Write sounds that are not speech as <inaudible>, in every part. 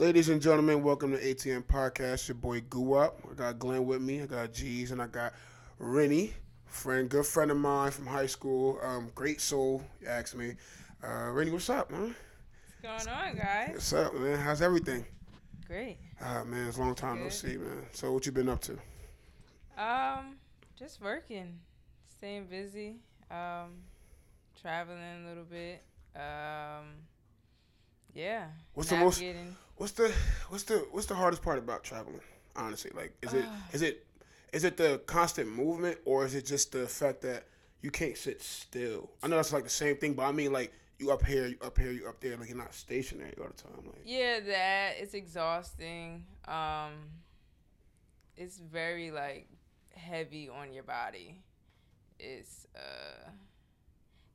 Ladies and gentlemen, welcome to ATM Podcast. Your boy Goo Up. I got Glenn with me. I got G's and I got Rennie, friend, good friend of mine from high school. Um, great soul, you ask me. Uh, Rennie, what's up, man? What's going on, guys? What's up, man? How's everything? Great. Ah, man, it's a long time no see, man. So, what you been up to? Um, just working, staying busy, um, traveling a little bit. Um, yeah. What's the most? navigating. What's the? What's the? What's the hardest part about traveling? Honestly, like, is it? Ah. Is it? Is it the constant movement, or is it just the fact that you can't sit still? I know that's like the same thing, but I mean, like, you up here, you up here, you up there, like you're not stationary all the time. Like, Yeah, that it's exhausting. Um, it's very like heavy on your body. It's uh,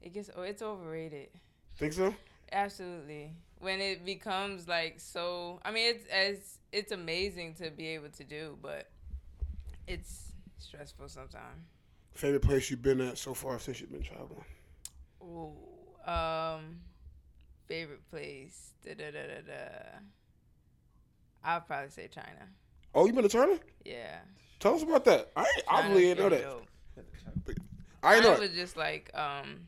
it gets oh, it's overrated. think so? Absolutely. When it becomes like so, I mean, it's as it's amazing to be able to do, but it's stressful sometimes. Favorite place you've been at so far since you've been traveling? Ooh, um, favorite place. Da da da da da. I'll probably say China. Oh, you been to China? Yeah. Tell us about that. I I really didn't know that. dope. I know. It. was just like um.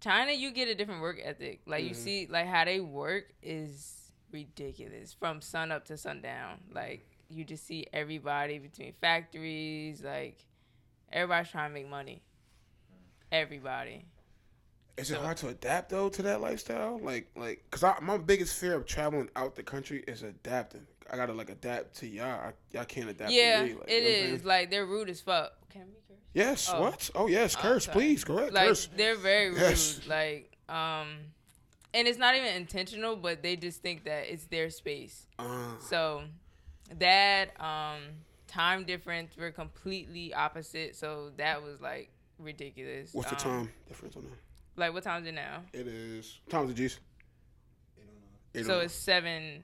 China, you get a different work ethic. Like you Mhm. see, like how they work is ridiculous from sun up to sundown. Like you just see everybody between factories. Like everybody's trying to make money. Everybody. Is it hard to adapt though to that lifestyle? Like, like, cause I, my biggest fear of traveling out the country is adapting. I gotta like adapt to y'all. I, y'all can't adapt yeah, to me. Like, it you know what I'm is. saying? Like they're rude as fuck. Can we curse? Yes. Oh. What? Oh yes. Oh, Curse, sorry. please. Go ahead. like curse. they're very rude Yes. like um and it's not even intentional but they just think that it's their space Uh, so that um time difference we're completely opposite so that was like ridiculous what's the Um, time difference on that? Like what time is it now It is. Time's the G's. Eight so oh it's 7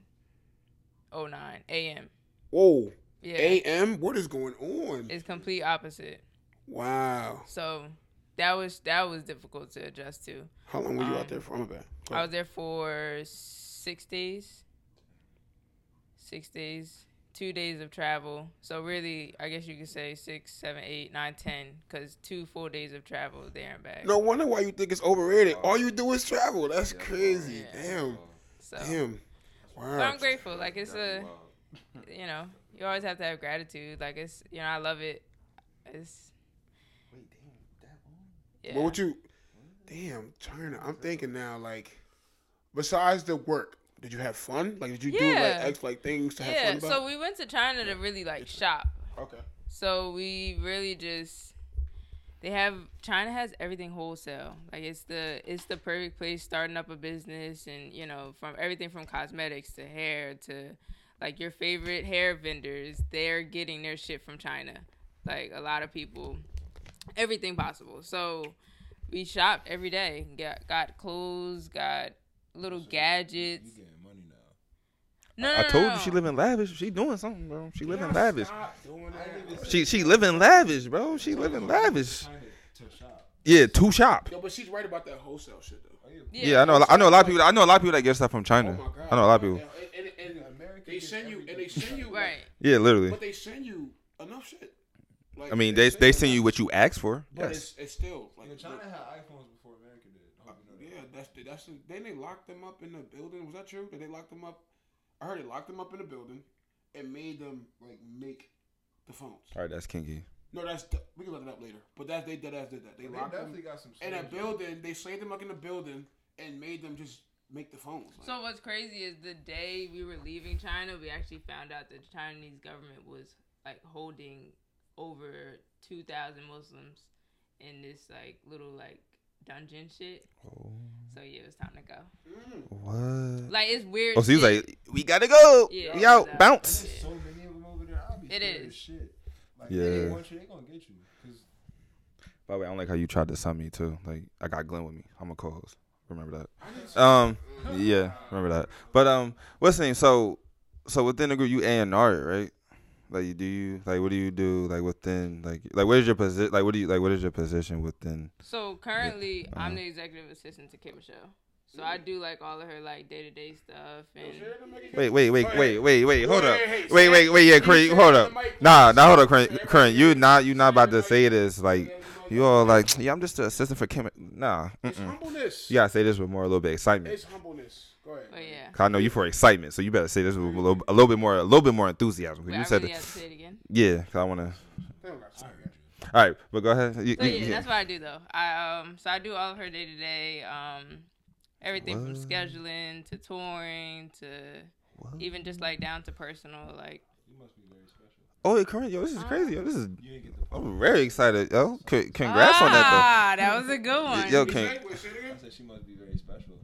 09 am Whoa. yeah A.M. What is going on? it's complete opposite Wow. so that was that was difficult to adjust to How long were you out Um, there for? I'm bad. I was there for six days. Six days, two days of travel. So really, I guess you could say six, seven, eight, nine, ten, because two full days of travel there and back. No wonder why you think it's overrated. Oh. All you do is travel. That's crazy. Yeah. Damn. So, Damn. but Wow. I'm grateful. Like it's a, you know, you always have to have gratitude. Like it's, you know, I love it. It's. Wait, damn, that long? Yeah. But what you? Damn, China. I'm thinking now, like, besides the work, did you have fun? Like, did you do like Yeah. ex like things to have yeah. fun about? So we went to China to really like shop. okay. So we really just they have China has everything wholesale. Like it's the it's the perfect place starting up a business and you know from everything from cosmetics to hair to like your favorite hair vendors, they're getting their shit from China. Like a lot of people everything possible. So we shopped every day. Got got clothes, got little gadgets. getting money now. No, no, I told no. you she living lavish. She doing something, bro. She living Y'all lavish. stop. She she living lavish, bro. She living lavish. China to shop. Yeah, two shop. Yo, but she's right about that wholesale shit though. Yeah, I know. I know a lot of people. I know a lot of people that get stuff from Oh China. my god. I know a lot of people. Yeah, and, and, and they send you, and they send you, Right. Yeah, literally. But they send you enough shit. Like, I mean, they they send you what you ask for. But Yes. it's, it's still like. China had iPhones before America did. I hope you know Yeah, that. That's the, that's the, then they locked them up in the building. Was that true? Did they lock them up? I heard they locked them up in the building and made them like make the phones. All right, that's kinky. No, that's the, we can look it up later. But that's they dead ass did that. They They locked them definitely got some. in a building. They slaved them like in the building and made them just make the phones. Like, So what's crazy is the day we were leaving China, we actually found out that the Chinese government was like holding over two thousand Muslims in this like little like dungeon shit. Oh, So yeah, it was time to go. what? Like it's weird. Oh, so he was like, "We gotta go. Yeah, we out. exactly. Bounce." there's so many of them over there. I'll be It scared is. as shit. Like, Yeah. They want you. They gonna get you. 'Cause By the way, I don't like how you tried to sum me too. Like I got Glenn with me. I'm a co-host. Remember that. I didn't see Um, yeah, remember that. But um, what's the name? So, so within the group, you A and R right? Like, you do you like what do you do like within like like what is your position? Like, what do you like? What is your position within? So currently, I'm uh-huh. the executive assistant to K Michelle. So I do like all of her like day to day stuff and Wait, wait, wait, wait, wait, wait. Hold up. Wait, wait, wait. Yeah, You Hold up. on the mic, Nah, nah. Hold up, Say Current. Current. You not. You not about to Say say this. Like you all like. Yeah, I'm just the assistant for Kim. Nah. It's Mm-mm. humbleness. You gotta say this with more, a little bit excitement. It's humbleness. Go ahead. oh yeah. 'Cause I know you for excitement, so you better say this with a little, a little bit more, a little bit more enthusiasm. 'Cause Wait, you I said really it. have to say it again. Yeah, cause I wanna. They don't got to say it. All right, but go ahead. You, So you- yeah, yeah. that's what I do though. I um so I do all of her day to day um everything from scheduling to touring to What? even just like down to personal like You must be very special. Oh, yeah, current. Yo, this is crazy. Yo, this is. You didn't get the. I'm very excited. Yo, C- congrats on that Ah, that was a good one. Yo, You can- say it? Wait, say it I said she must be very special.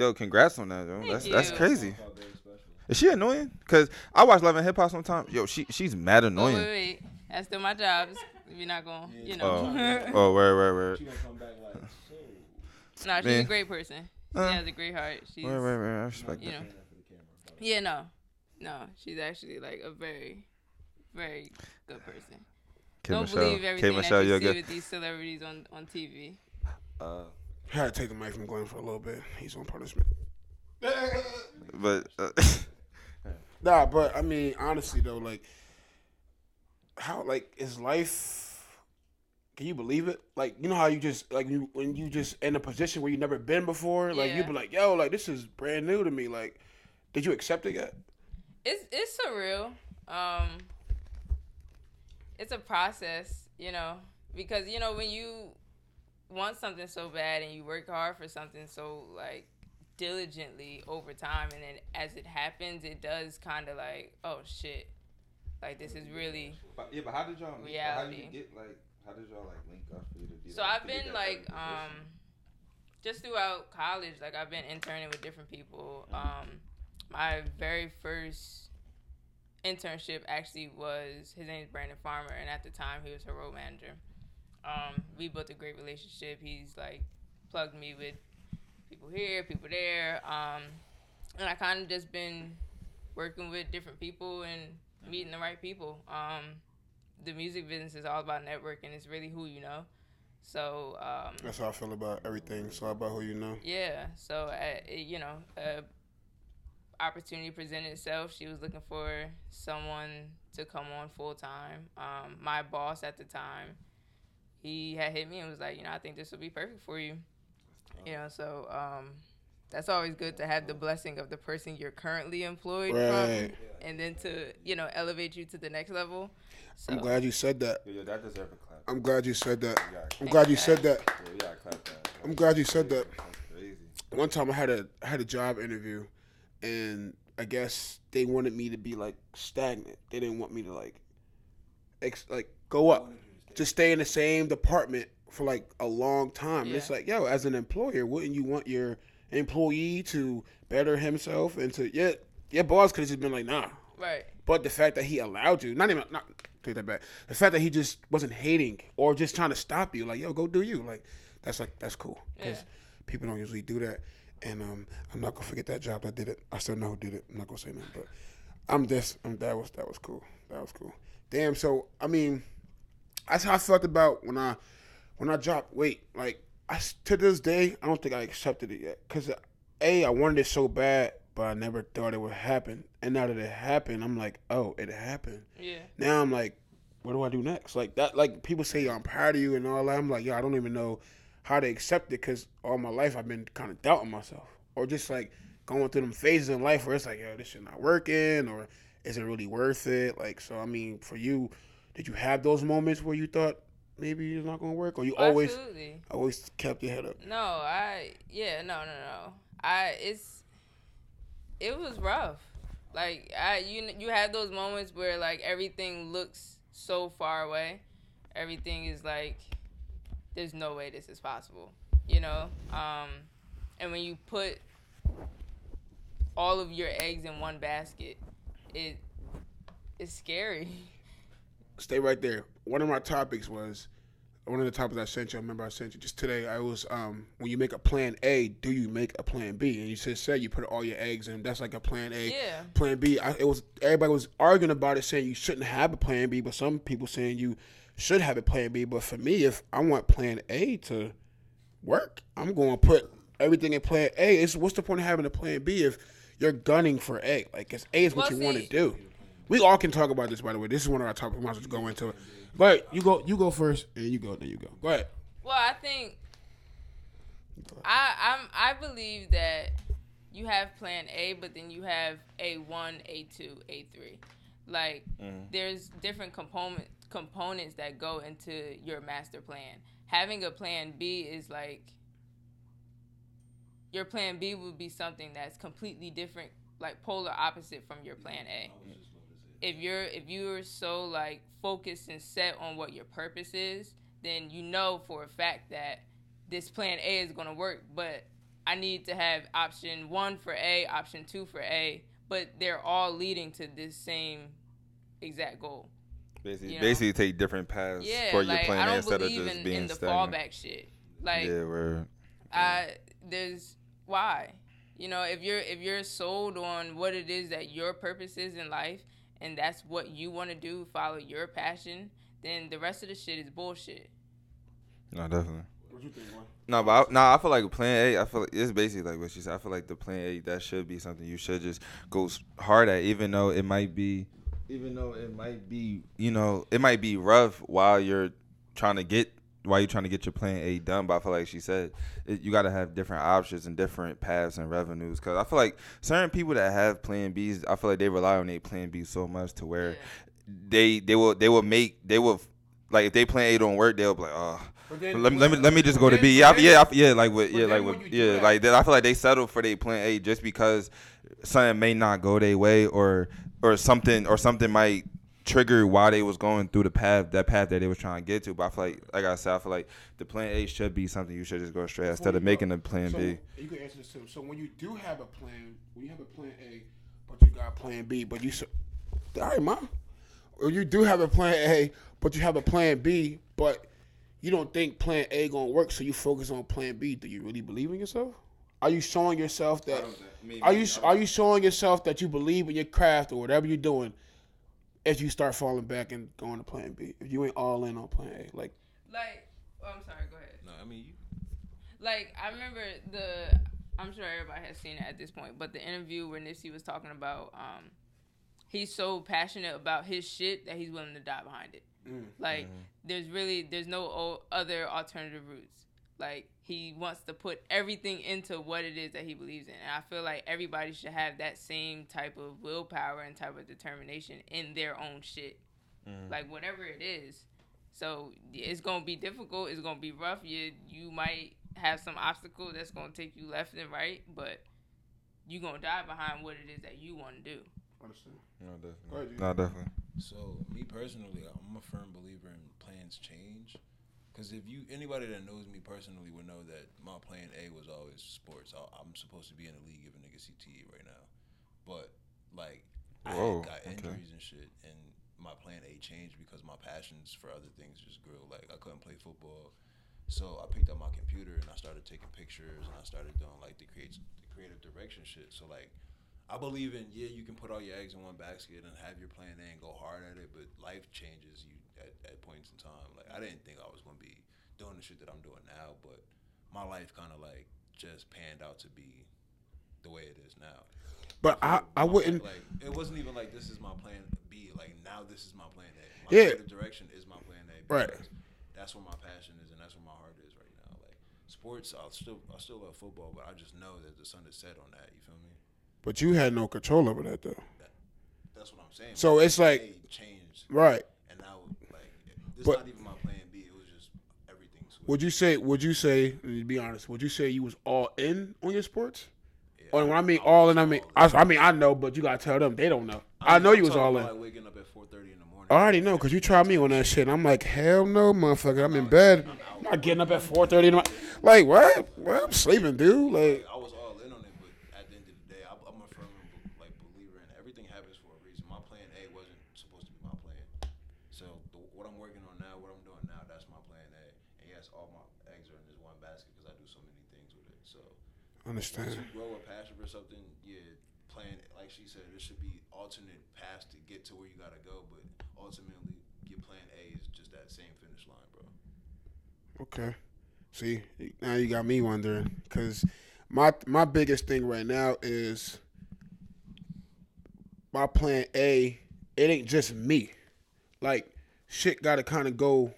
Though. Yo, congrats on that. Yo, Thank that's that's crazy. Felt very special. Is she annoying? Cause I watch Love and Hip Hop sometimes. Yo, she she's mad Oh, annoying. wait, wait. That's still my job. You're not going, Yeah, you know. yeah. Oh, where where where? She gonna come back like <laughs> so. no, she's Man. a great person. She Uh, has a great heart. She's Where where where? I respect You that. know. Saying that for the camera, by the way. yeah, no, no. She's actually like a very, very good person. K Don't Michelle. believe K everything Michelle, that you you're see good. with these celebrities on on TV. Uh, I had to take the mic from Glenn for a little bit. He's on punishment. but uh, <laughs> Nah, but I mean, honestly though, like, how like is life? Can you believe it? Like, you know how you just like you when you just in a position where you never been before. Like, you Yeah. be like, yo, like this is brand new to me. Like, did you accept it yet? it's it's surreal. Um, it's a process, you know, because you know when you want something so bad and you work hard for something so like diligently over time, and then as it happens, it does kind of like, oh shit, like this is really. but, yeah, but how did y'all? meet? How did you get like? How did y'all like link up for you to be? So I've been like, um, just throughout college, like I've been interning with different people. Um, my very first internship actually was his name is Brandon Farmer, and at the time he was her road manager. Um, we built a great relationship. He's like plugged me with people here, people there, um, and I kind of just been working with different people and meeting the right people. Um, the music business is all about networking. It's really who you know. So um, That's how I feel about everything. It's all about who you know. yeah, so it, you know, uh, opportunity presented itself. She was looking for someone to come on full time. Um, my boss at the time, he had hit me and was like, you know, I think this would be perfect for you. You know, so um, that's always good to have the blessing of the person you're currently employed Right. from, and then to you know elevate you to the next level. So I'm glad you said that. Yo, that deserves a clap. I'm glad you said that. I'm glad you said that. yeah, clap that. I'm glad you said that. One time I had a I had a job interview, and I guess they wanted me to be like stagnant. They didn't want me to like, ex- like go up, just stay in the same department for like a long time. And it's like, yo, as an employer, wouldn't you want your employee to better himself and to yeah, your boss could have just been like, nah. right, But the fact that he allowed you, not even not take that back. The fact that he just wasn't hating or just trying to stop you, like yo, go do you, like that's like that's cool because Yeah. people don't usually do that. And um, I'm not gonna forget that job that did it. I still know who did it. I'm not gonna say nothing, but I'm just um, that was that was cool. That was cool. Damn. So I mean, that's how I felt about when I when I dropped weight. Like I to this day, I don't think I accepted it yet. Cause a I wanted it so bad, but I never thought it would happen. And now that it happened, I'm like, oh, it happened. yeah, Now I'm like, what do I do next? Like that. Like people say, I'm proud of you and all that. I'm like, yo, I don't even know how to accept it because all my life I've been kind of doubting myself, or just like going through them phases in life where it's like, yo, this shit not working, or is it really worth it? Like, so I mean, for you, did you have those moments where you thought maybe it's not gonna work, or you always absolutely. always kept your head up? No, I yeah, no, no, no. I it's it was rough. Like I you you have those moments where like everything looks so far away. Everything is like there's no way this is possible, you know? Um and when you put all of your eggs in one basket, it it's scary. <laughs> Stay right there. One of my topics was one of the topics I sent you. I remember I sent you just today. I was um when you make a plan A, do you make a plan B? And you just said you put all your eggs in. That's like a plan A. Yeah. Plan B. I, it was everybody was arguing about it, saying you shouldn't have a plan B, but some people saying you should have a plan B. But for me, if I want plan A to work, I'm going to put everything in plan A. Is what's the point of having a plan B if you're gunning for A? Like, cause A is what Well, you want to do. We all can talk about this, by the way. This is one of our topics. We might as well go into it. But you go, you go first, and you go, then you go. Go ahead. Well, I think I I'm I believe that you have plan A, but then you have A one, A two, A three. Like mm-hmm. there's different component components that go into your master plan. Having a plan B is like your plan B would be something that's completely different, like polar opposite from your plan A. If you're if you're so like focused and set on what your purpose is, then you know for a fact that this plan A is going to work, but I need to have option 1 for A, option 2 for A, but they're all leading to this same exact goal. Basically, You know? basically take different paths Yeah, for your like plan I A don't instead of just in, being in the stagnant. fallback shit. Like yeah, where I there's why. You know, if you're if you're sold on what it is that your purpose is in life and that's what you want to do, follow your passion, then the rest of the shit is bullshit. no, definitely. What you think, man? No, but I, no, I feel like plan A. I feel like it's basically like what she said. I feel like the plan A that should be something you should just go hard at, even though it might be, even though it might be, you know, it might be rough while you're trying to get while you're trying to get your plan A done. But I feel like she said it, you got to have different options and different paths and revenues. Because I feel like certain people that have plan Bs, I feel like they rely on their plan B so much to where they they will they will make they will like if they plan A don't work, they'll be like oh. Then, Let me, let me let me just go to B. Yeah, I- yeah, I- yeah. Like with yeah, like with yeah, that- like that, I feel like they settle for their plan A just because something may not go their way or or something or something might trigger why they was going through the path that path that they was trying to get to. But I feel like like I said, I feel like the plan A should be something you should just go straight instead of making go- a plan so, B. You can answer this too. So when you do have a plan, when you have a plan A, but you got plan B, but you so, all right, mom. Or you do have a plan A, but you have a plan B, but you don't think plan A gonna work, so you focus on plan B. Do you really believe in yourself? Are you showing yourself that? Are you are you showing yourself that you believe in your craft or whatever you're doing? If you start falling back and going to plan B, if you ain't all in on plan A, like Like, oh, I'm sorry, go ahead. No, I mean you. like I remember the I'm sure everybody has seen it at this point, but the interview where Nipsey was talking about um he's so passionate about his shit that he's willing to die behind it. Like there's really there's no o- other alternative routes. Like he wants to put everything into what it is that he believes in. And I feel like everybody should have that same type of willpower and type of determination in their own shit. Mm-hmm. Like whatever it is. So it's gonna be difficult. It's gonna be rough. You you might have some obstacle that's gonna take you left and right, but you're gonna die behind what it is that you want to do. understand. No, definitely. ahead, G. No, definitely. So me personally, I'm a firm believer in plans change. Cause if you anybody that knows me personally would know that my plan A was always sports. I, I'm supposed to be in the league if a nigga CTE right now, but like I Whoa, had got okay. injuries and shit, and my plan A changed because my passions for other things just grew. Like I couldn't play football, so I picked up my computer and I started taking pictures and I started doing like the create the creative direction shit. So like I believe in yeah, you can put all your eggs in one basket and have your plan A and go hard at it, but life changes you at, at points in time. Like I didn't think I was gonna be doing the shit that I'm doing now, but my life kind of like just panned out to be the way it is now. But I I wouldn't. like it wasn't even like this is my plan B. Like now this is my plan A. My Yeah. direction is my plan A. Right. That's where my passion is and that's where my heart is right now. Like sports, I'll still I still love football, but I just know that the sun is set on that. You feel me? But you had no control over that though. That's what I'm saying. So it's like- changed, Right. and now like this But- not even my plan B. It was just everything. Switched. Would you say? Would you say? To be honest, would you say you was all in on your sports? Yeah, Or when I mean was all in, I mean. I, I mean I know, but you gotta tell them they don't know. I, mean, know I'm you was all in. Like waking up at 4:30 in the morning. I already know because you tried me on that shit. I'm like, hell no, motherfucker. I'm in bed. I'm not getting up at 4:30 in the morning. Like what? Well, I'm sleeping, dude. Like I was all in on it, but at the end of the day, I, I'm a firm like believer in everything happens for a reason. My plan A wasn't supposed to be my plan, so the, what I'm working on now, what I'm doing now, that's my plan A. And yes, all my eggs are in this one basket because I do so many things with it. So understand. you grow a passion for something, yeah, plan like she said, there should be alternate paths to get to where you gotta go, but ultimately, your plan A is just that same finish line, bro. Okay. See, now you got me wondering because my my biggest thing right now is my plan A. It ain't just me. Like shit got to kind of go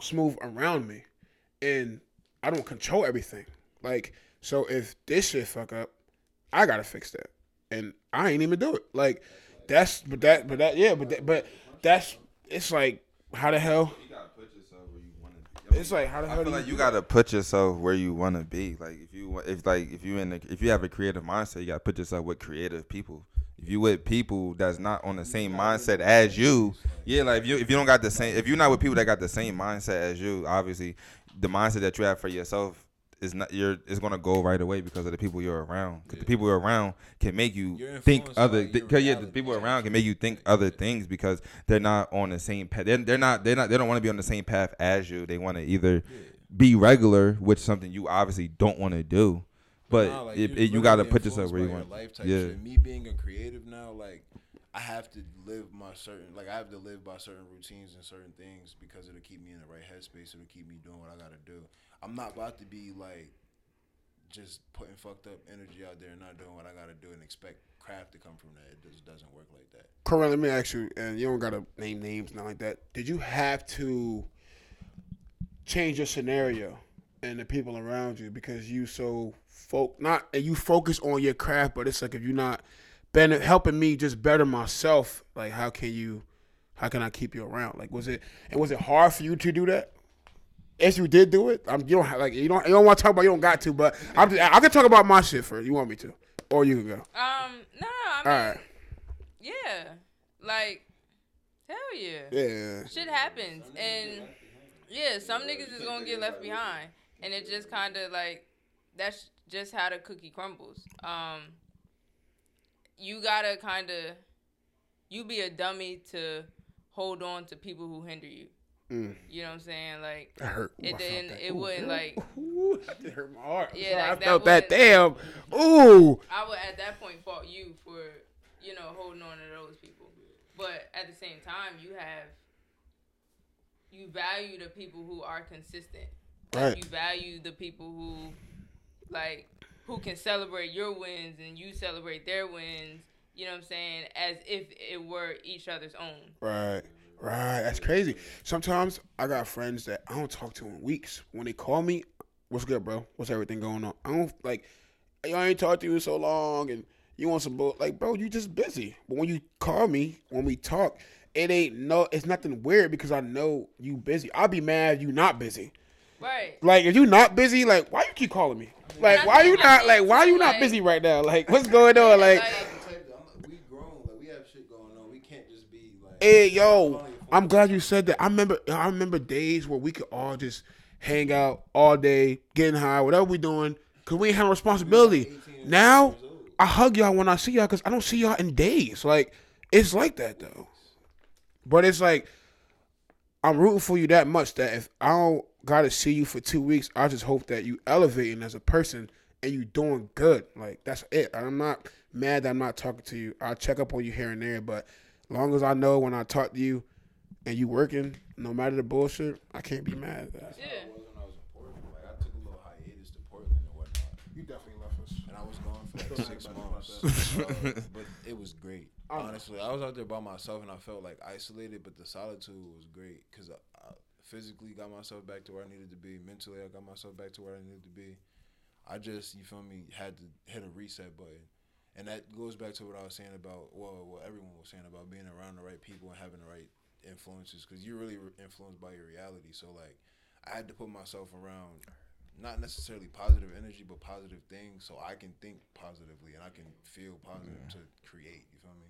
smooth around me, and I don't control everything. Like so, if this shit fuck up, I gotta fix that, and I ain't even do it. Like that's but that but that yeah but that, but that's it's like how the hell You gotta put yourself where you want to be. It's like, how the I hell feel do like you you gotta put yourself where you want to be. Like if you if like if you in the, if you have a creative mindset, you gotta put yourself with creative people. If you with people that's not on the same mindset as you, yeah, like if you if you don't got the same if you're not with people that got the same mindset as you, obviously the mindset that you have for yourself is not you're is gonna go right away because of the people you're around. 'Cause the people you're around can make you think other. by Because yeah, the people around can make you think other things because they're not on the same path. They're, they're not. They're not. They don't want to be on the same path as you. They want to either be regular, which is something you obviously don't want to do. But Nah, like, it, it, you got to put yourself where you want. Life type Yeah. shit. Me being a creative now, like I have to live my certain, like I have to live by certain routines and certain things because it'll keep me in the right headspace. It'll keep me doing what I gotta do. I'm not about to be like just putting fucked up energy out there and not doing what I gotta do and expect craft to come from that. It just doesn't work like that. Corinne, let me ask you, and you don't gotta name names, not like that. Did you have to change your scenario and the people around you because you so folk not you focus on your craft, but it's like if you're not been helping me just better myself, like how can you, how can I keep you around? Like was it and was it hard for you to do that? If you did do it, I'm you don't have, like you don't you don't want to talk about you don't got to, but I'm just, I can talk about my shit first. You want me to, or you can go. Um, no, I mean, All right. yeah, like, hell yeah. Yeah. shit happens and yeah some niggas is gonna get left behind and it just kind of like that's just how the cookie crumbles um you gotta kind of you be a dummy to hold on to people who hinder you Mm. you know what i'm saying like That hurt. Ooh, I it didn't that. it Ooh, wouldn't <laughs> ooh, like Ooh, did hurt my heart. Yeah, Yeah, like, I that felt that. Damn. Ooh. I would at that point fault you for, you know, holding on to those people. But at the same time, you have you value the people who are consistent. Like, Right. You value the people who like who can celebrate your wins and you celebrate their wins. You know what I'm saying? As if it were each other's own. Right. Right. That's crazy. Sometimes I got friends that I don't talk to in weeks. When they call me, what's good, bro? What's everything going on? I don't like. I ain't talked to you in so long, and you want some bull? Like, bro, you just busy. But when you call me, when we talk, it ain't no. It's nothing weird because I know you busy. I'll be mad if you not busy. Right. Like if you not busy, like why you keep calling me? Like why you not like why you not busy right now? Like what's going on? <laughs> Like we grown, like we have shit going on. We can't just be like. Hey yo, I'm glad you said that. I remember I remember days where we could all just hang out all day, getting high, whatever we doing, cause we ain't have responsibility. Now I hug y'all when I see y'all, cause I don't see y'all in days. Like it's like that though. But it's like I'm rooting for you that much that if I don't gotta see you for two weeks, I just hope that you elevating as a person and you doing good. Like that's it. I'm not mad that I'm not talking to you. I'll check up on you here and there, but long as I know when I talk to you and you working, no matter the bullshit, I can't be mad at that. Yeah. I was when I was in Portland. Like I took a little hiatus to Portland and whatnot, You definitely left us. and I was gone for like six months. <laughs> But it was great. Honestly, I was out there by myself and I felt like isolated, but the solitude was great because I, I physically got myself back to where I needed to be. Mentally, I got myself back to where I needed to be. I just, you feel me, had to hit a reset button. And that goes back to what I was saying about, well, what everyone was saying about being around the right people and having the right influences because you're really re- influenced by your reality. So, like, I had to put myself around not necessarily positive energy, but positive things so I can think positively and I can feel positive to create. You feel me?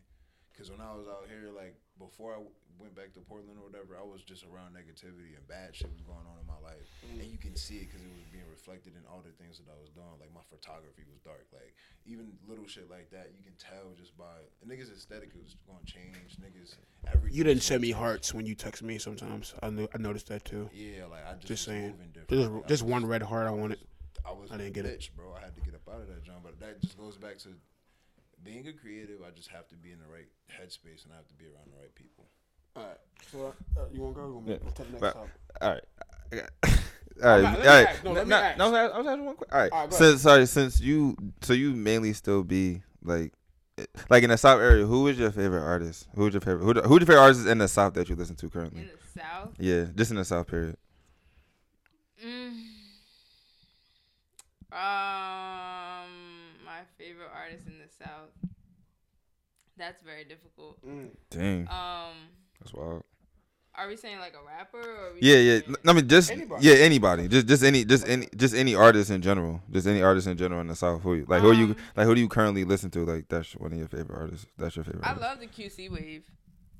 Because when I was out here, like, before I w- went back to Portland or whatever, I was just around negativity and bad shit was going on in my life. And you can see it because it was being reflected in all the things that I was doing. Like, my photography was dark. Like, even little shit like that, you can tell just by niggas' aesthetic was going to change. Niggas, everything. You didn't send me hearts when you text me sometimes. I knew I noticed that too. Yeah, like, I just, Just saying. Just Like, just one red heart I wanted. I was I didn't get it. bro. I had to get up out of that joint. But that just goes back to being a creative. I just have to be in the right headspace and I have to be around the right people. All right. So uh, you want to go? You want me Yeah. take the next topic? All right. All right, all right. No, let me No, no, I was asking one question. All right. All right, since sorry, since you so you mainly still be like like in the South area, who is your favorite artist? Who is your favorite? Who who's your favorite artist in the South that you listen to currently? In the South. Yeah, just in the South period. Mm. Um, my favorite artist in the South. That's very difficult. Mm. Dang, Um, that's wild. are we saying like a rapper or? Are we Yeah, yeah. saying- I mean, just Anybody. yeah, anybody. Just just any just any just any artist in general. Just any artist in general in the South. Who you, like? Who you Um, like? Who do you currently listen to? Like that's one of your favorite artists. That's your favorite. I artist. love the QC wave.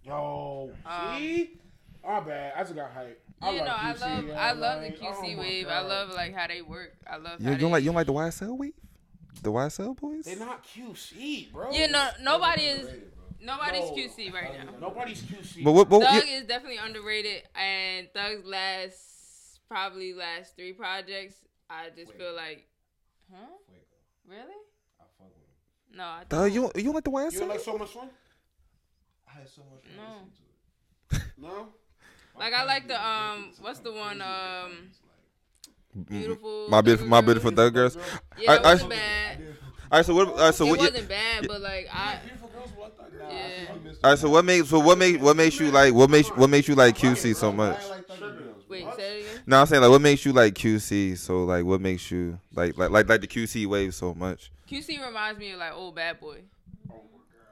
Yo, Um, see? My bad. I just got hyped. You know, like I love I love like, the QC oh my wave. I love like how they work. I love You, how you don't like you don't like the YSL wave? The YSL boys? They're not QC, bro. You know, nobody is nobody's No. QC right now. Nobody's QC. But what? what Thug you- is definitely underrated, and Thug's last probably last three projects, I just feel like, huh? Really? I fuck with him. No, I don't. you you don't like the YSL? you don't like so much fun? I had so much fun No. listening to it. No. Like I like the um, what's the one um, beautiful. my beautiful, my beautiful Girl? thug girls. Yeah, it I- I- wasn't bad. All right, so what? All right, so it what? you- wasn't bad, but like I, Beautiful girls, what the? Nah, Yeah. All right, so what makes so what make what makes you like what makes what makes you like QC so much? wait, say it again. No, I'm saying like what makes you like QC. So like what makes you like like like like the QC wave so much? QC reminds me of like old bad boy.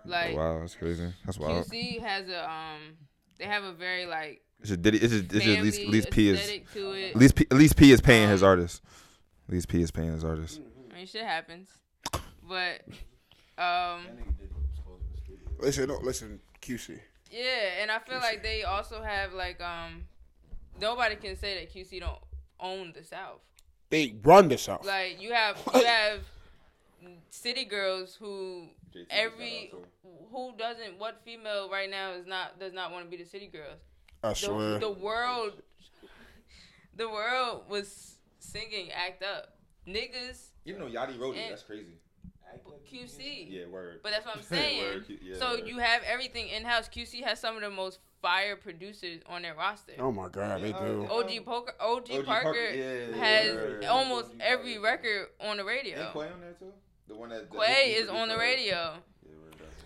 Like wow, that's crazy. That's wild. QC has a um, they have a very like It's just Diddy. It's just, it's just at least at least P is it. at least P, at least P is paying his Um, artist. At least P is paying his artist. I mean, shit happens, but um, Listen, no, listen, QC. yeah, and I feel like they also have like um, nobody can say that QC don't own the South. They run the South. Like you have <laughs> you have city girls who every who doesn't what female right now is not does not want to be the city girls. I The, swear. the world, the world was singing "Act Up." Niggas Even though Yachty wrote it, that's crazy. QC. Yeah, word. But that's what I'm <laughs> saying. Word, Q- yeah, so word. you have everything in house. QC has some of the most fire producers on their roster. oh my God, they do. OG Parker, OG, OG Parker, Parker, yeah, has word. almost OG every Parker. record on the radio. Ain't Quay on there too? The one that Quay is on the radio.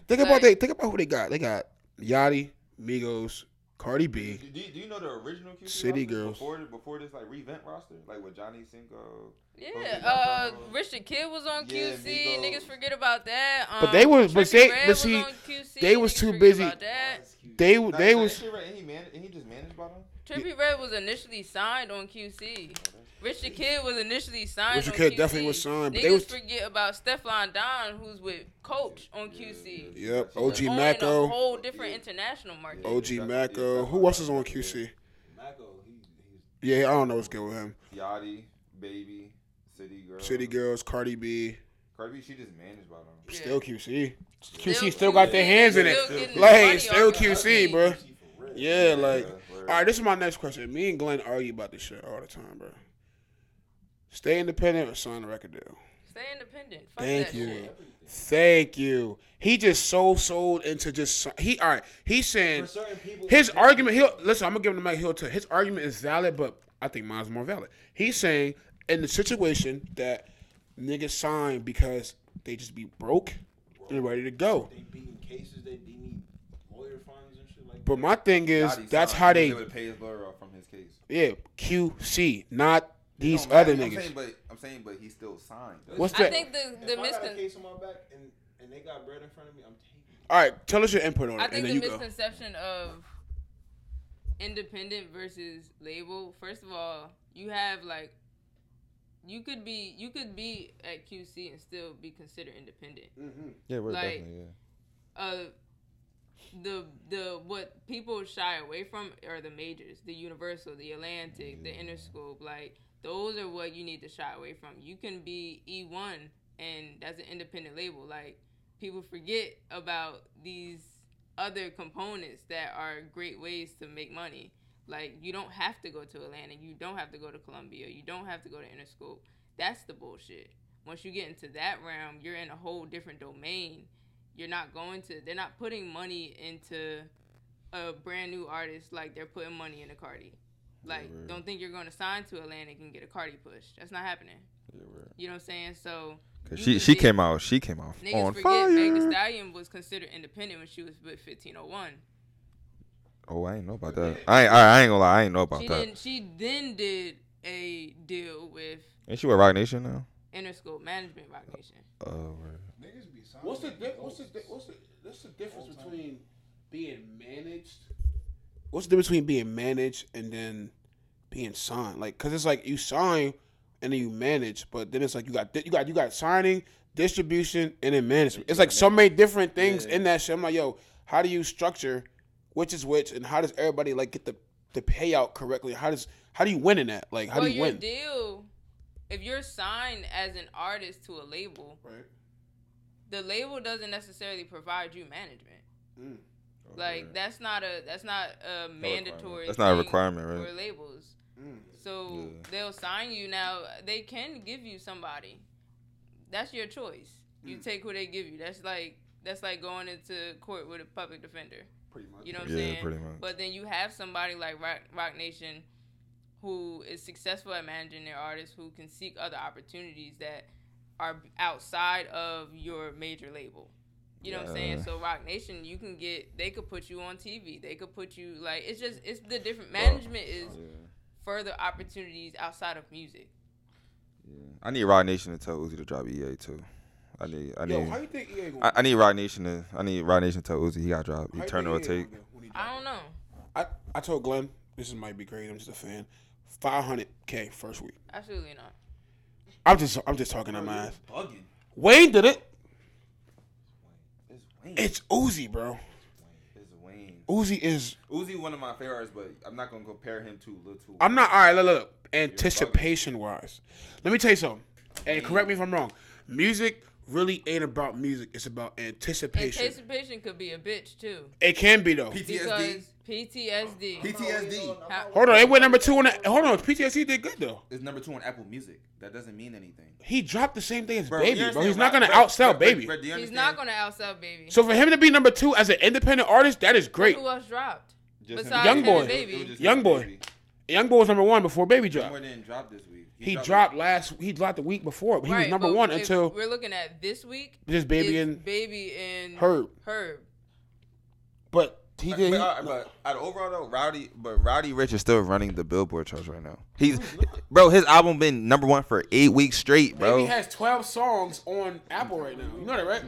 Think about Like- they. Think about who they got. They got Yachty, Migos, Cardi B. Do, do you know the original QC City roster Girls. before before this like revamp roster like with Johnny Cinco? Yeah, uh, Rich the Kid was on Yeah, QC. Migos. Niggas forget about that. Um, But they was- but Trippie they- Redd but was see, on QC. they was too busy- About that. They Nah, they nah, was shit and he man and he just managed by them. Trippie Redd was initially signed on QC. Rich the Kid was initially signed Richard on Kidd QC. definitely was signed, but Niggas they was- forget about Stefflon Don, who's with Coach on QC. yep. OG on in a Mako, whole different international market. OG Maco. Who else is on QC? Yeah, I don't know what's good with him. Yachty, Baby, City Girl. City Girls, Cardi B, Cardi B, she just managed by them. Yeah. still QC. QC Still still got their QC, hands in it. getting Like still QC, QC. bro. Yeah, like. Word. All right, this is my next question. Me and Glenn argue about this shit all the time, bro. Stay independent or sign a record deal. Stay independent. Fuck Thank that you. shit. Thank you. He just so sold into just he. All right, he's saying his argument. He'll listen. I'm gonna give him the mic. He'll tell his argument is valid, but I think mine's more valid. He's saying in the situation that niggas sign because they just be broke and ready to go. They beating cases. They, they need lawyer funds and shit like But my thing is Yachty that's signed. how He they was able to pay his lawyer off from his case. yeah QC, not these No, other I'm niggas. Saying, but I'm saying, but he still signed. though. What's I that? think the the If I got a miscon- case on my back and, and they got bread in front of me, I'm taking it. All right, tell us your input on I it, think and the then you go. misconception of independent versus label. First of all, you have like you could be you could be at QC and still be considered independent. Yeah, we're Like- definitely yeah. Uh, the the what people shy away from are the majors, the Universal, the Atlantic, the Interscope. Like those are what you need to shy away from. You can be E one and that's an independent label. Like people forget about these other components that are great ways to make money. Like you don't have to go to Atlantic, you don't have to go to Columbia, you don't have to go to Interscope. That's the bullshit. Once you get into that realm, you're in a whole different domain. You're not going to. They're not putting money into a brand new artist like they're putting money into Cardi. Like, word. don't think you're going to sign to Atlantic and get a Cardi push. That's not happening. Yeah. You know what I'm saying? So 'Cause she she came out she came out Niggas on forget Meg Thee fire. Stallion was considered independent when she was with 1501. Oh, I ain't know about that. I ain't I, ain't gonna lie. I ain't know about She that. didn't. She then did a deal with Ain't she with Roc Nation now? Interscope Management Roc Nation. Oh, word. Niggas be signing What's the di- what's the di- what's the what's the difference between being managed? What's the difference between being managed and then being signed? Like, cause it's like you sign and then you manage, but then it's like you got di- you got you got signing, distribution, and then management. It's like so many different things in that shit. I'm like, yo, how do you structure which is which, and how does everybody like get the the payout correctly? How does how do you win in that? Like, how well, do you your win? deal, if you're signed as an artist to a label, Right. the label doesn't necessarily provide you management. Mm. Like that's not a that's not a mandatory. That's not a requirement, right? For labels, Mm. so Yeah. they'll sign you. Now they can give you somebody. That's your choice. You Mm. take who they give you. That's like that's like going into court with a public defender. Pretty much. You know what I'm saying? pretty much. But then you have somebody like Rock, Roc Nation who is successful at managing their artists who can seek other opportunities that are outside of your major label. You know what I'm saying? So Roc Nation, you can get they could put you on TV. They could put you like it's just it's the different management is oh, Yeah. further opportunities outside of music. Yeah. I need Roc Nation to tell Uzi to drop EA too. I need I need Yo, how you think EA gonna? I, I need Roc Nation to I need Roc Nation to tell Uzi he got dropped. how you Eternal think EA take. gonna do when he drop I don't know. I, I told Glenn, this might be crazy. I'm just a fan. 500k first week. Absolutely not. I'm just I'm just talking on my ass. Bugging. Wayne did it. It's Wayne. It's Uzi, bro. It's Wayne. Uzi is. Uzi one of my favorite artists, but I'm not gonna compare him to Lil Two. I'm not all right. Look, look. Anticipation wise, let me tell you something. And correct me if I'm wrong. Music really ain't about music. It's about anticipation. Anticipation could be a bitch too. it can be though. Because PTSD. PTSD How- Hold on, it went number two on. The, hold on, PTSD did good though. It's number two on Apple Music. That doesn't mean anything. He dropped the same thing as Bro, Baby, you bro. He's not gonna bro, outsell bro, Baby. bro, do you He's not gonna outsell baby. So for him to be number two as an independent artist, that is great. Who else dropped? Just Besides Young Boy. Baby. Was Young Boy. Baby. Young Boy was number one before Baby Young dropped. Boy didn't drop this week. He dropped last. He dropped the week before. But he was number but one until we're looking at this week. just Baby and baby and Herb. Herb. But he But, did. but, he- uh, but out of overall though, Rowdy, but Roddy Ricch is still running the Billboard charts right now. He's, bro, his album been number one for eight weeks straight, bro. Baby has 12 songs on Apple right now. You know that, right?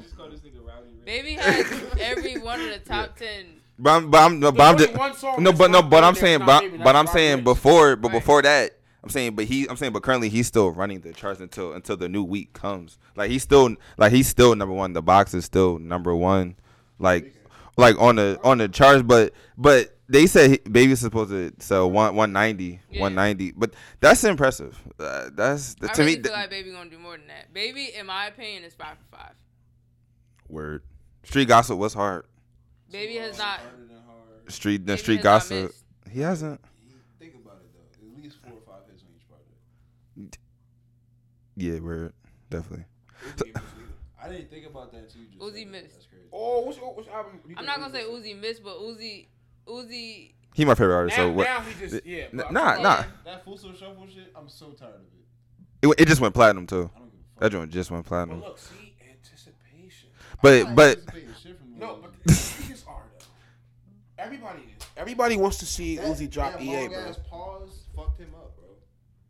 Baby has <laughs> every one of the top ten. But I'm, but I'm, no, but I'm just, only one song no, but no, but I'm saying, but, but I'm saying before, but Right. before that, I'm saying, but he, I'm saying, but currently he's still running the charts until until the new week comes. Like he's still, like he's still number one. The box is still number one, like, like on the on the charts. But but they said he, Baby's supposed to sell one 190, Yeah. 190. But that's impressive. Uh, that's I to really me. feel th- like Baby gonna do more than that. Baby, in my opinion, is five for five. word. Street gossip was hard. Baby has not. Harder than hard. Street the street gossip. He hasn't. Think about it though. At least four or five hits on each project. Yeah, word. Definitely. I didn't think about that too. you just. Uzi missed. That's crazy. Oh, which, oh, which album? you I'm not gonna say missed? Uzi missed, but Uzi, Uzi. He my favorite artist. Now, so what? now he just yeah. N- but I'm nah, nah. That Futsal Shuffle shit. I'm so tired of it. It, it just went platinum too. I don't give a fuck. That joint just went But platinum. look, see anticipation. But I'm but anticipating shit from No, but Uzi. niggas are though. Everybody is. Everybody wants to see That- Uzi drop that EA, long bro. ass pause fucked him up, bro.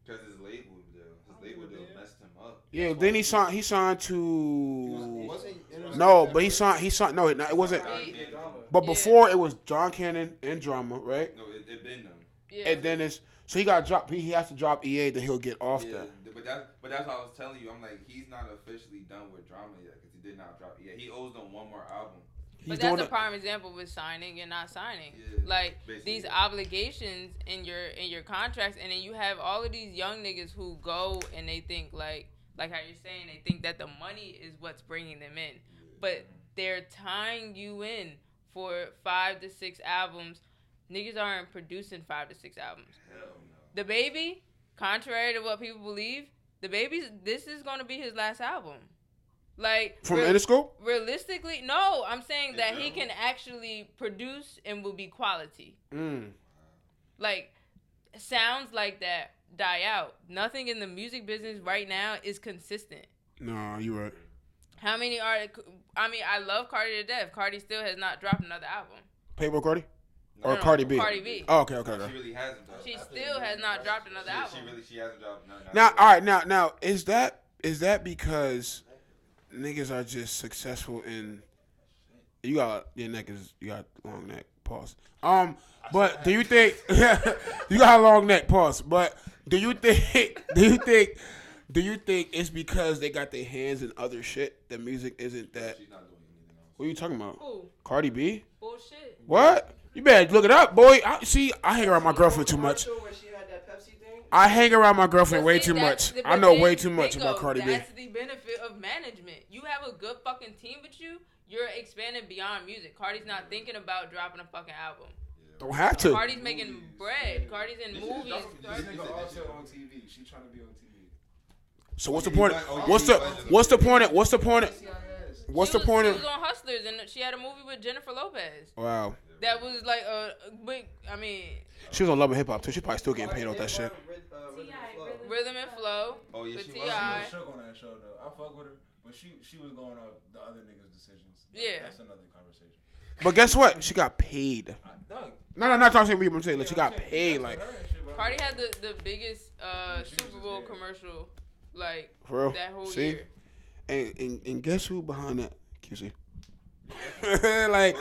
because his label deal, his label deal messed him up. Yeah, then he signed. He signed to. was- wasn't Interscope No, but he signed. He signed. No, it, it wasn't. He- But Yeah. before it was Don Cannon and Drama, right? No, it, it been them. Yeah. And then it's so he got dropped. He, he has to drop EA, then he'll get off Yeah, that. but that's but that's what I was telling you. I'm like, he's not officially done with drama yet because he did not drop. Yeah, he owes them one more album. He's But that's a it. prime example with signing and not signing. Yeah, like basically, these yeah. obligations in your in your contracts, and then you have all of these young niggas who go and they think like like how you're saying they think that the money is what's bringing them in, but they're tying you in for five to six albums. Niggas aren't producing five to six albums. Hell no. The baby, contrary to what people believe, the baby's this is gonna be his last album. Like From real- Interscope? realistically, no, I'm saying In that he can actually produce and will be quality. Mm. Like sounds like that die out. Nothing in the music business right now is consistent. No, you're right. How many are? I mean, I love Cardi to death. Cardi still has not dropped another album. Playboi Carti or No, no, Cardi B? Cardi B. Oh, okay, okay, okay. She really hasn't. Though. She still has not dropped another She, album. she really she hasn't dropped. No, no, Now, all right, now, now, is that is that because niggas are just successful in? You got your neck is you got long neck. Pause. Um, but do you think <laughs> you got a long neck? Pause. But do you think <laughs> do you think do you think it's because they got their hands in other shit? The music isn't that. She's not doing anything else. What are you talking about? Who? Cardi B? Bullshit. What? You better look it up, boy. I, see, I hang around my girlfriend too much. Where she had that Pepsi thing? I hang around my girlfriend But way too much. I know way too much about Cardi B. That's the benefit of management. You have a good fucking team with you. You're expanding beyond music. Cardi's not thinking about dropping a fucking album. Don't have to. Cardi's making bread. Cardi's in movies. This nigga also on TV. She trying to be on TV. So what's the point? you got- What's the what's the point? What's the point? CIS. What's the was, point She was on Hustlers and she had a movie with Jennifer Lopez. Wow, That was like a a big. I mean, she was on Love and Hip Hop too. She probably still getting paid off that shit. rhythm and flow. Oh yeah, she was. Shook on that show though. I fuck with her, but she she was going off the other niggas' decisions. Yeah. that's another conversation. But guess what? She got paid. I, No, no, not talking about I'm saying like she got paid. Like what her and shit, but- Cardi had the the biggest uh, Super Bowl commercial, like for real. that whole See, year. and, and and guess who behind that? QC. like, Okay, like-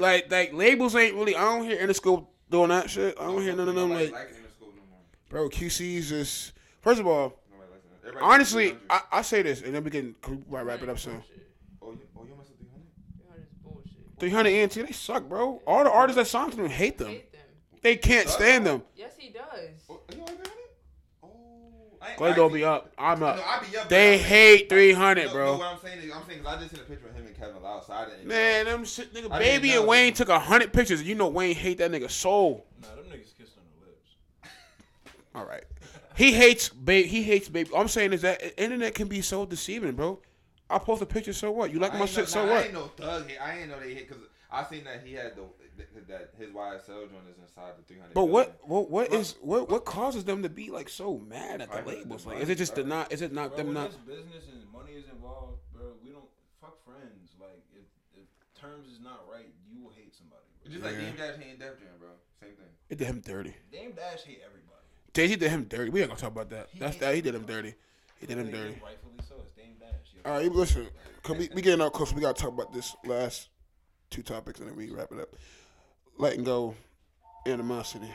like, like labels ain't really. I don't hear Interscope doing that shit. I don't hear none of them. Nobody Like, Interscope no more. bro, QC's just. First of all, Nobody likes it. Everybody honestly, I, I say this, and then we can we might wrap it up soon. Bullshit. Oh, you, oh, you must have 300. That is bullshit. 300 ENT, they suck, bro. All the artists that signed to them hate them. Hate them. They can't stand them. Yes, he does. Oh, you on 300? Oh, I ain't- Clay I don't ain't be up. I'm No, up. I be up. They but I- hate 300, No, bro. No, what I'm saying is, I'm saying 'cause I just seen a picture of him and Kevin Lau, so I didn't. Man, them shit, nigga, I Baby didn't and know. Wayne took a hundred pictures. You know Wayne hate that nigga soul. Nah, them niggas kissed on the lips. All right, he hates baby. He hates baby. All I'm saying is that internet can be so deceiving, bro. I post a picture, so what? You like I my shit, know, so nah, I what? ain't no thug hit. I ain't know they hit because I seen that he had the that, that his YSL joint is inside the 300. But building. what, what, what is what, what causes them to be like so mad at the Probably labels? the Like, is it just the not? Is it not Bro, them when not? this business and money is involved, bro, we don't fuck friends. Like if if terms is not right, you will hate somebody. Bro. Just like Yeah. Dame Dash hating Def Jam, bro. Same thing. It did him dirty. Dame Dash hate everybody. Jay Z did him dirty. We ain't gonna talk about that. That's that. He did him dirty. He did him dirty. Rightfully All right, listen. Cause we we getting out close. We gotta talk about this last two topics and then we wrap it up. Letting go, animosity.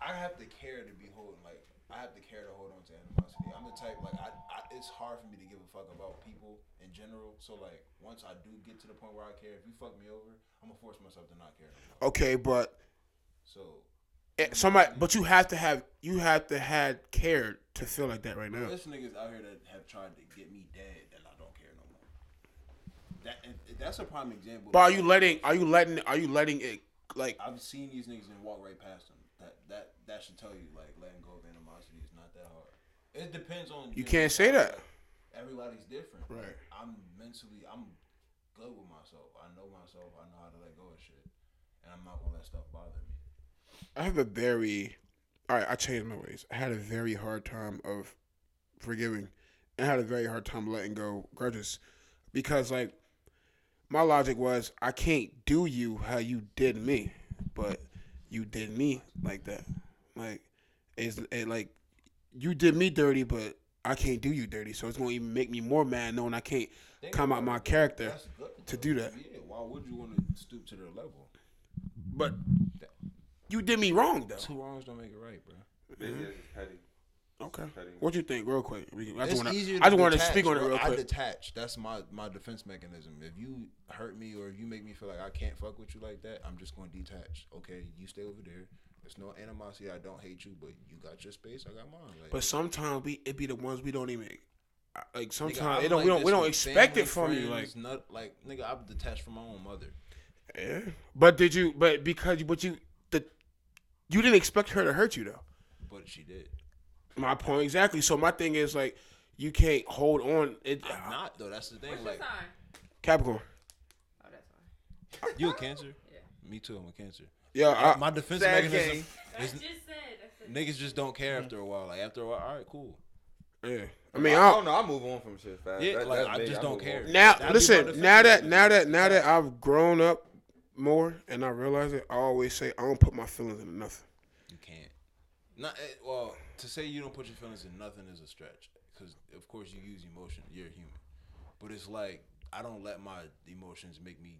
I have to care to be holding like I have to care to hold on to animosity. I'm the type like I, I it's hard for me to give a fuck about people in general. So like once I do get to the point where I care, if you fuck me over, I'm gonna force myself to not care. No. Okay, but So Eh, somebody, but you have to have you have to had cared to feel like that right now. there's niggas out here that have tried to get me dead that I don't care no more. That that's a prime example. But are you letting? Are you letting? Are you letting it? Like, I've seen these niggas and walk right past them. That that that should tell you like letting go of animosity is not that hard. It depends on You can't say that. Everybody's different. Right. I'm mentally I'm good with myself. I know myself. I know how to let go of shit, and I'm not gonna let stuff bother me. I have a very, all right. I changed my ways. I had a very hard time of forgiving, and I had a very hard time letting go grudges, because like my logic was I can't do you how you did me, but you did me like that. Like it's it like you did me dirty, but I can't do you dirty. So it's gonna even make me more mad knowing I can't Think come out my character good, to do that. Yeah. Why would you want to stoop to their level? But you did me wrong though. Two wrongs don't make it right, bro. Basically, it's just petty. Okay. What you think, real quick? I just wanna, I just wanted to speak on it bro. real I quick. detach. That's my my defense mechanism. If you hurt me or if you make me feel like I can't fuck with you like that, I'm just going to detach. Okay, you stay over there. There's no animosity. I don't hate you, but you got your space. I got mine. Like, But sometimes we it be the ones we don't even I- like. nigga, Sometimes I'm it don't like we don't we don't expect it from you. Like friends, not, like nigga, I'm detached from my own mother. yeah. But did you? But because but you the you didn't expect her to hurt you though. But she did. My point exactly. So my thing is like you can't hold on. It I'm not though. That's the thing. What's your like sign? Capricorn. Oh, that's fine. you a cancer. <laughs> Yeah. Me too. I'm a cancer. Yeah, I, my defense Sad mechanism game. is just said. niggas just don't care after a while. Like after a while, all right, cool. yeah. I mean, I I, don't know. I move on from shit fast. Yeah, That- like, I me. just don't move care. on. now That'd listen. Now that now that now that I've grown up more and I realize it, I always say I don't put my feelings into nothing. You can't. Not eh, well. To say you don't put your feelings in nothing is a stretch. Because of course you use emotion. You're human. But it's like I don't let my emotions make me.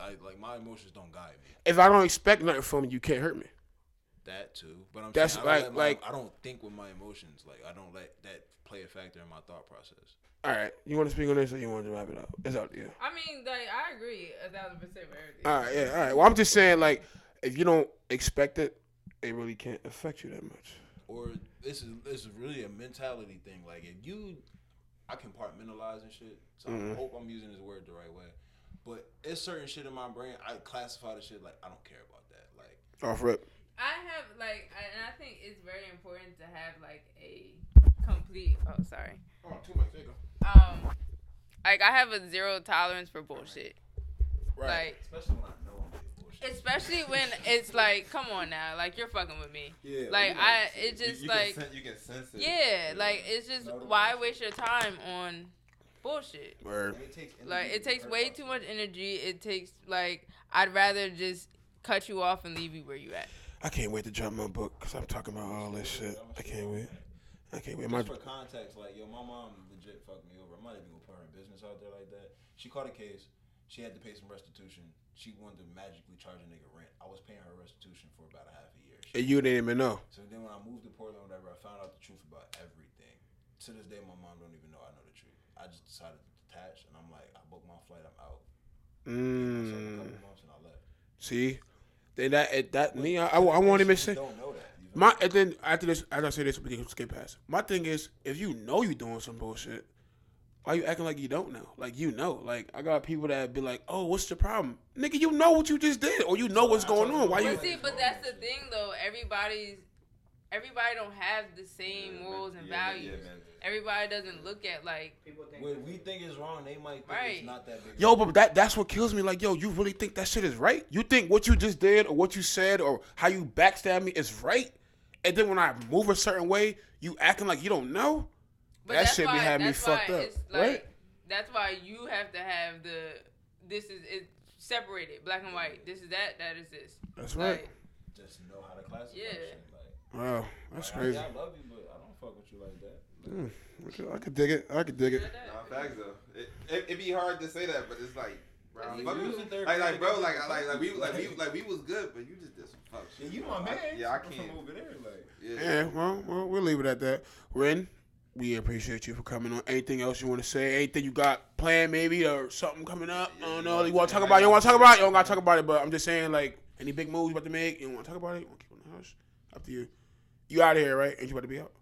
I like my emotions don't guide me. If I don't expect nothing from you, you can't hurt me. That too. But I'm That's saying, like- let my- like- I don't think with my emotions. Like I don't let that play a factor in my thought process. All right, you want to speak on this or you want to wrap it up? It's up to you. I mean, like, I agree a thousand percent with everything. All right, yeah, all right. Well, I'm just saying, like, if you don't expect it, it really can't affect you that much. Or this is this is really a mentality thing. Like if you, I compartmentalize and shit. So Mm-hmm. I hope I'm using this word the right way. But it's certain shit in my brain. I classify the shit like I don't care about that. Like Off rip. I have like, and I think it's very important to have like a complete. Oh, sorry. Oh, too much. There you go. Um, like I have a zero tolerance for bullshit. Right. Like, especially when I know I'm bullshit. especially when it's like, come on now, like you're fucking with me. Yeah, Like you I, can- it just you, you like, can sen- you can sense it. yeah, like it's just why waste your time on bullshit? Word. It takes Like it takes way too much energy. It takes like I'd rather just cut you off and leave you where you at. I can't wait to drop my book because I'm talking about all this shit. I can't wait. I can't wait. My Just for context, like yo, my mom legit fucked me over. I'm not even gonna put her in business out there like that. She caught a case. She had to pay some restitution. She wanted to magically charge a nigga rent. I was paying her restitution for about a half a year. She and you didn't even know. So then when I moved to Portland, whatever, I found out the truth about everything. To this day, my mom don't even know I know the truth. I just decided to detach, and I'm like, I booked my flight, I'm out. Gave myself a Mm, couple months, and I left. see, then that that me, I, I, I won't even say. Don't know that. You feel My and then after this, as I say this, we can skip past. My thing is, if you know you're doing some bullshit, why you acting like you don't know? Like you know. Like I got people that be like, "Oh, what's the problem, nigga? You know what you just did, or you know what's going on. Why you?" But see, but that's the thing though. Everybody's everybody don't have the same morals and Yeah, values. yeah, man. Everybody doesn't look at like When we think it's wrong, they might think Right. it's not that big. Yo, but that that's what kills me. Like, yo, you really think that shit is right? You think what you just did or what you said or how you backstab me is right? And then when I move a certain way, you acting like you don't know? But That that's shit be why, having me fucked up, like, right? That's why you have to have the this is it separated, black and white. This is that, that is this. That's right. Like, Just know how to classify Yeah. shit. Like, Wow, that's like, crazy. I, I love you, but I don't fuck with you like that. Mm, I could dig it. I could dig it. Nah, facts though. It, it it be hard to say that, but it's like, bro, That's fuck true. you. Using therapy like, like, bro, like, like, like, we, like, we, like, we was good, but you just did some fuck Yeah, shit. you bro. my I- man. yeah, I From can't. over there, like. Yeah. Yeah, well, well, we'll leave it at that. Ren, we appreciate you for coming on. Anything else you want to say? Anything you got planned, maybe, or something coming up? I don't know. You want to talk about? it? You want to talk about? it? You don't got to talk about it, but I'm just saying, like, any big moves you about to make? You want to talk about it? You want to keep it in the house? Up to you. You out of here, right? Ain't you about to be out?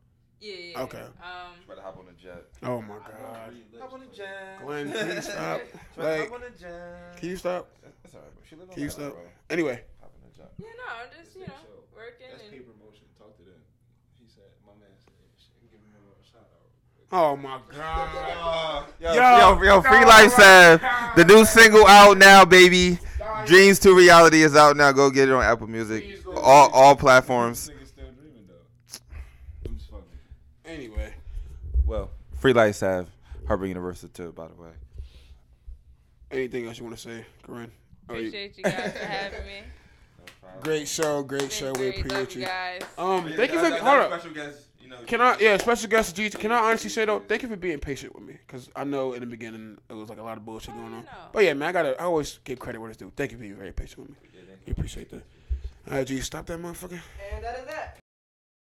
Yeah, yeah. Okay. Um, Better hop on a jet. Oh my God, Hop on the jet. Glenn, can you stop? <laughs> Like, hop on the jet. can you stop? That's alright, bro. She live on Can you stop? bro. Anyway, Hop on the jet. yeah, no, I'm just you know So, working That's and paper motion. Talk to them. He said, my man said, shit, give him a shout out. oh my God. <laughs> Yo, Yo, yo, yo, Free no, Life no, Sav. The new single out now, baby. Dreams to Reality is out now. Go get it on Apple Music. All all platforms. Nigga still dreaming though. I'm just fucking. Anyway, Well, Free Life have Harbor University too, by the way. anything else you want to say, Corinne? Appreciate you guys for having me. <laughs> Great show, great Been show. We great. Love appreciate you you. guys. Um, thank you for hold up. Special guest, you know. Can I, yeah, special guest G. Can I honestly say though, thank you for being patient with me, cause I know in the beginning it was like a lot of bullshit going on. no. But yeah, man, I gotta, I always give credit where it's due. Thank you for being very patient with me. We appreciate that. All right, G, stop that motherfucker.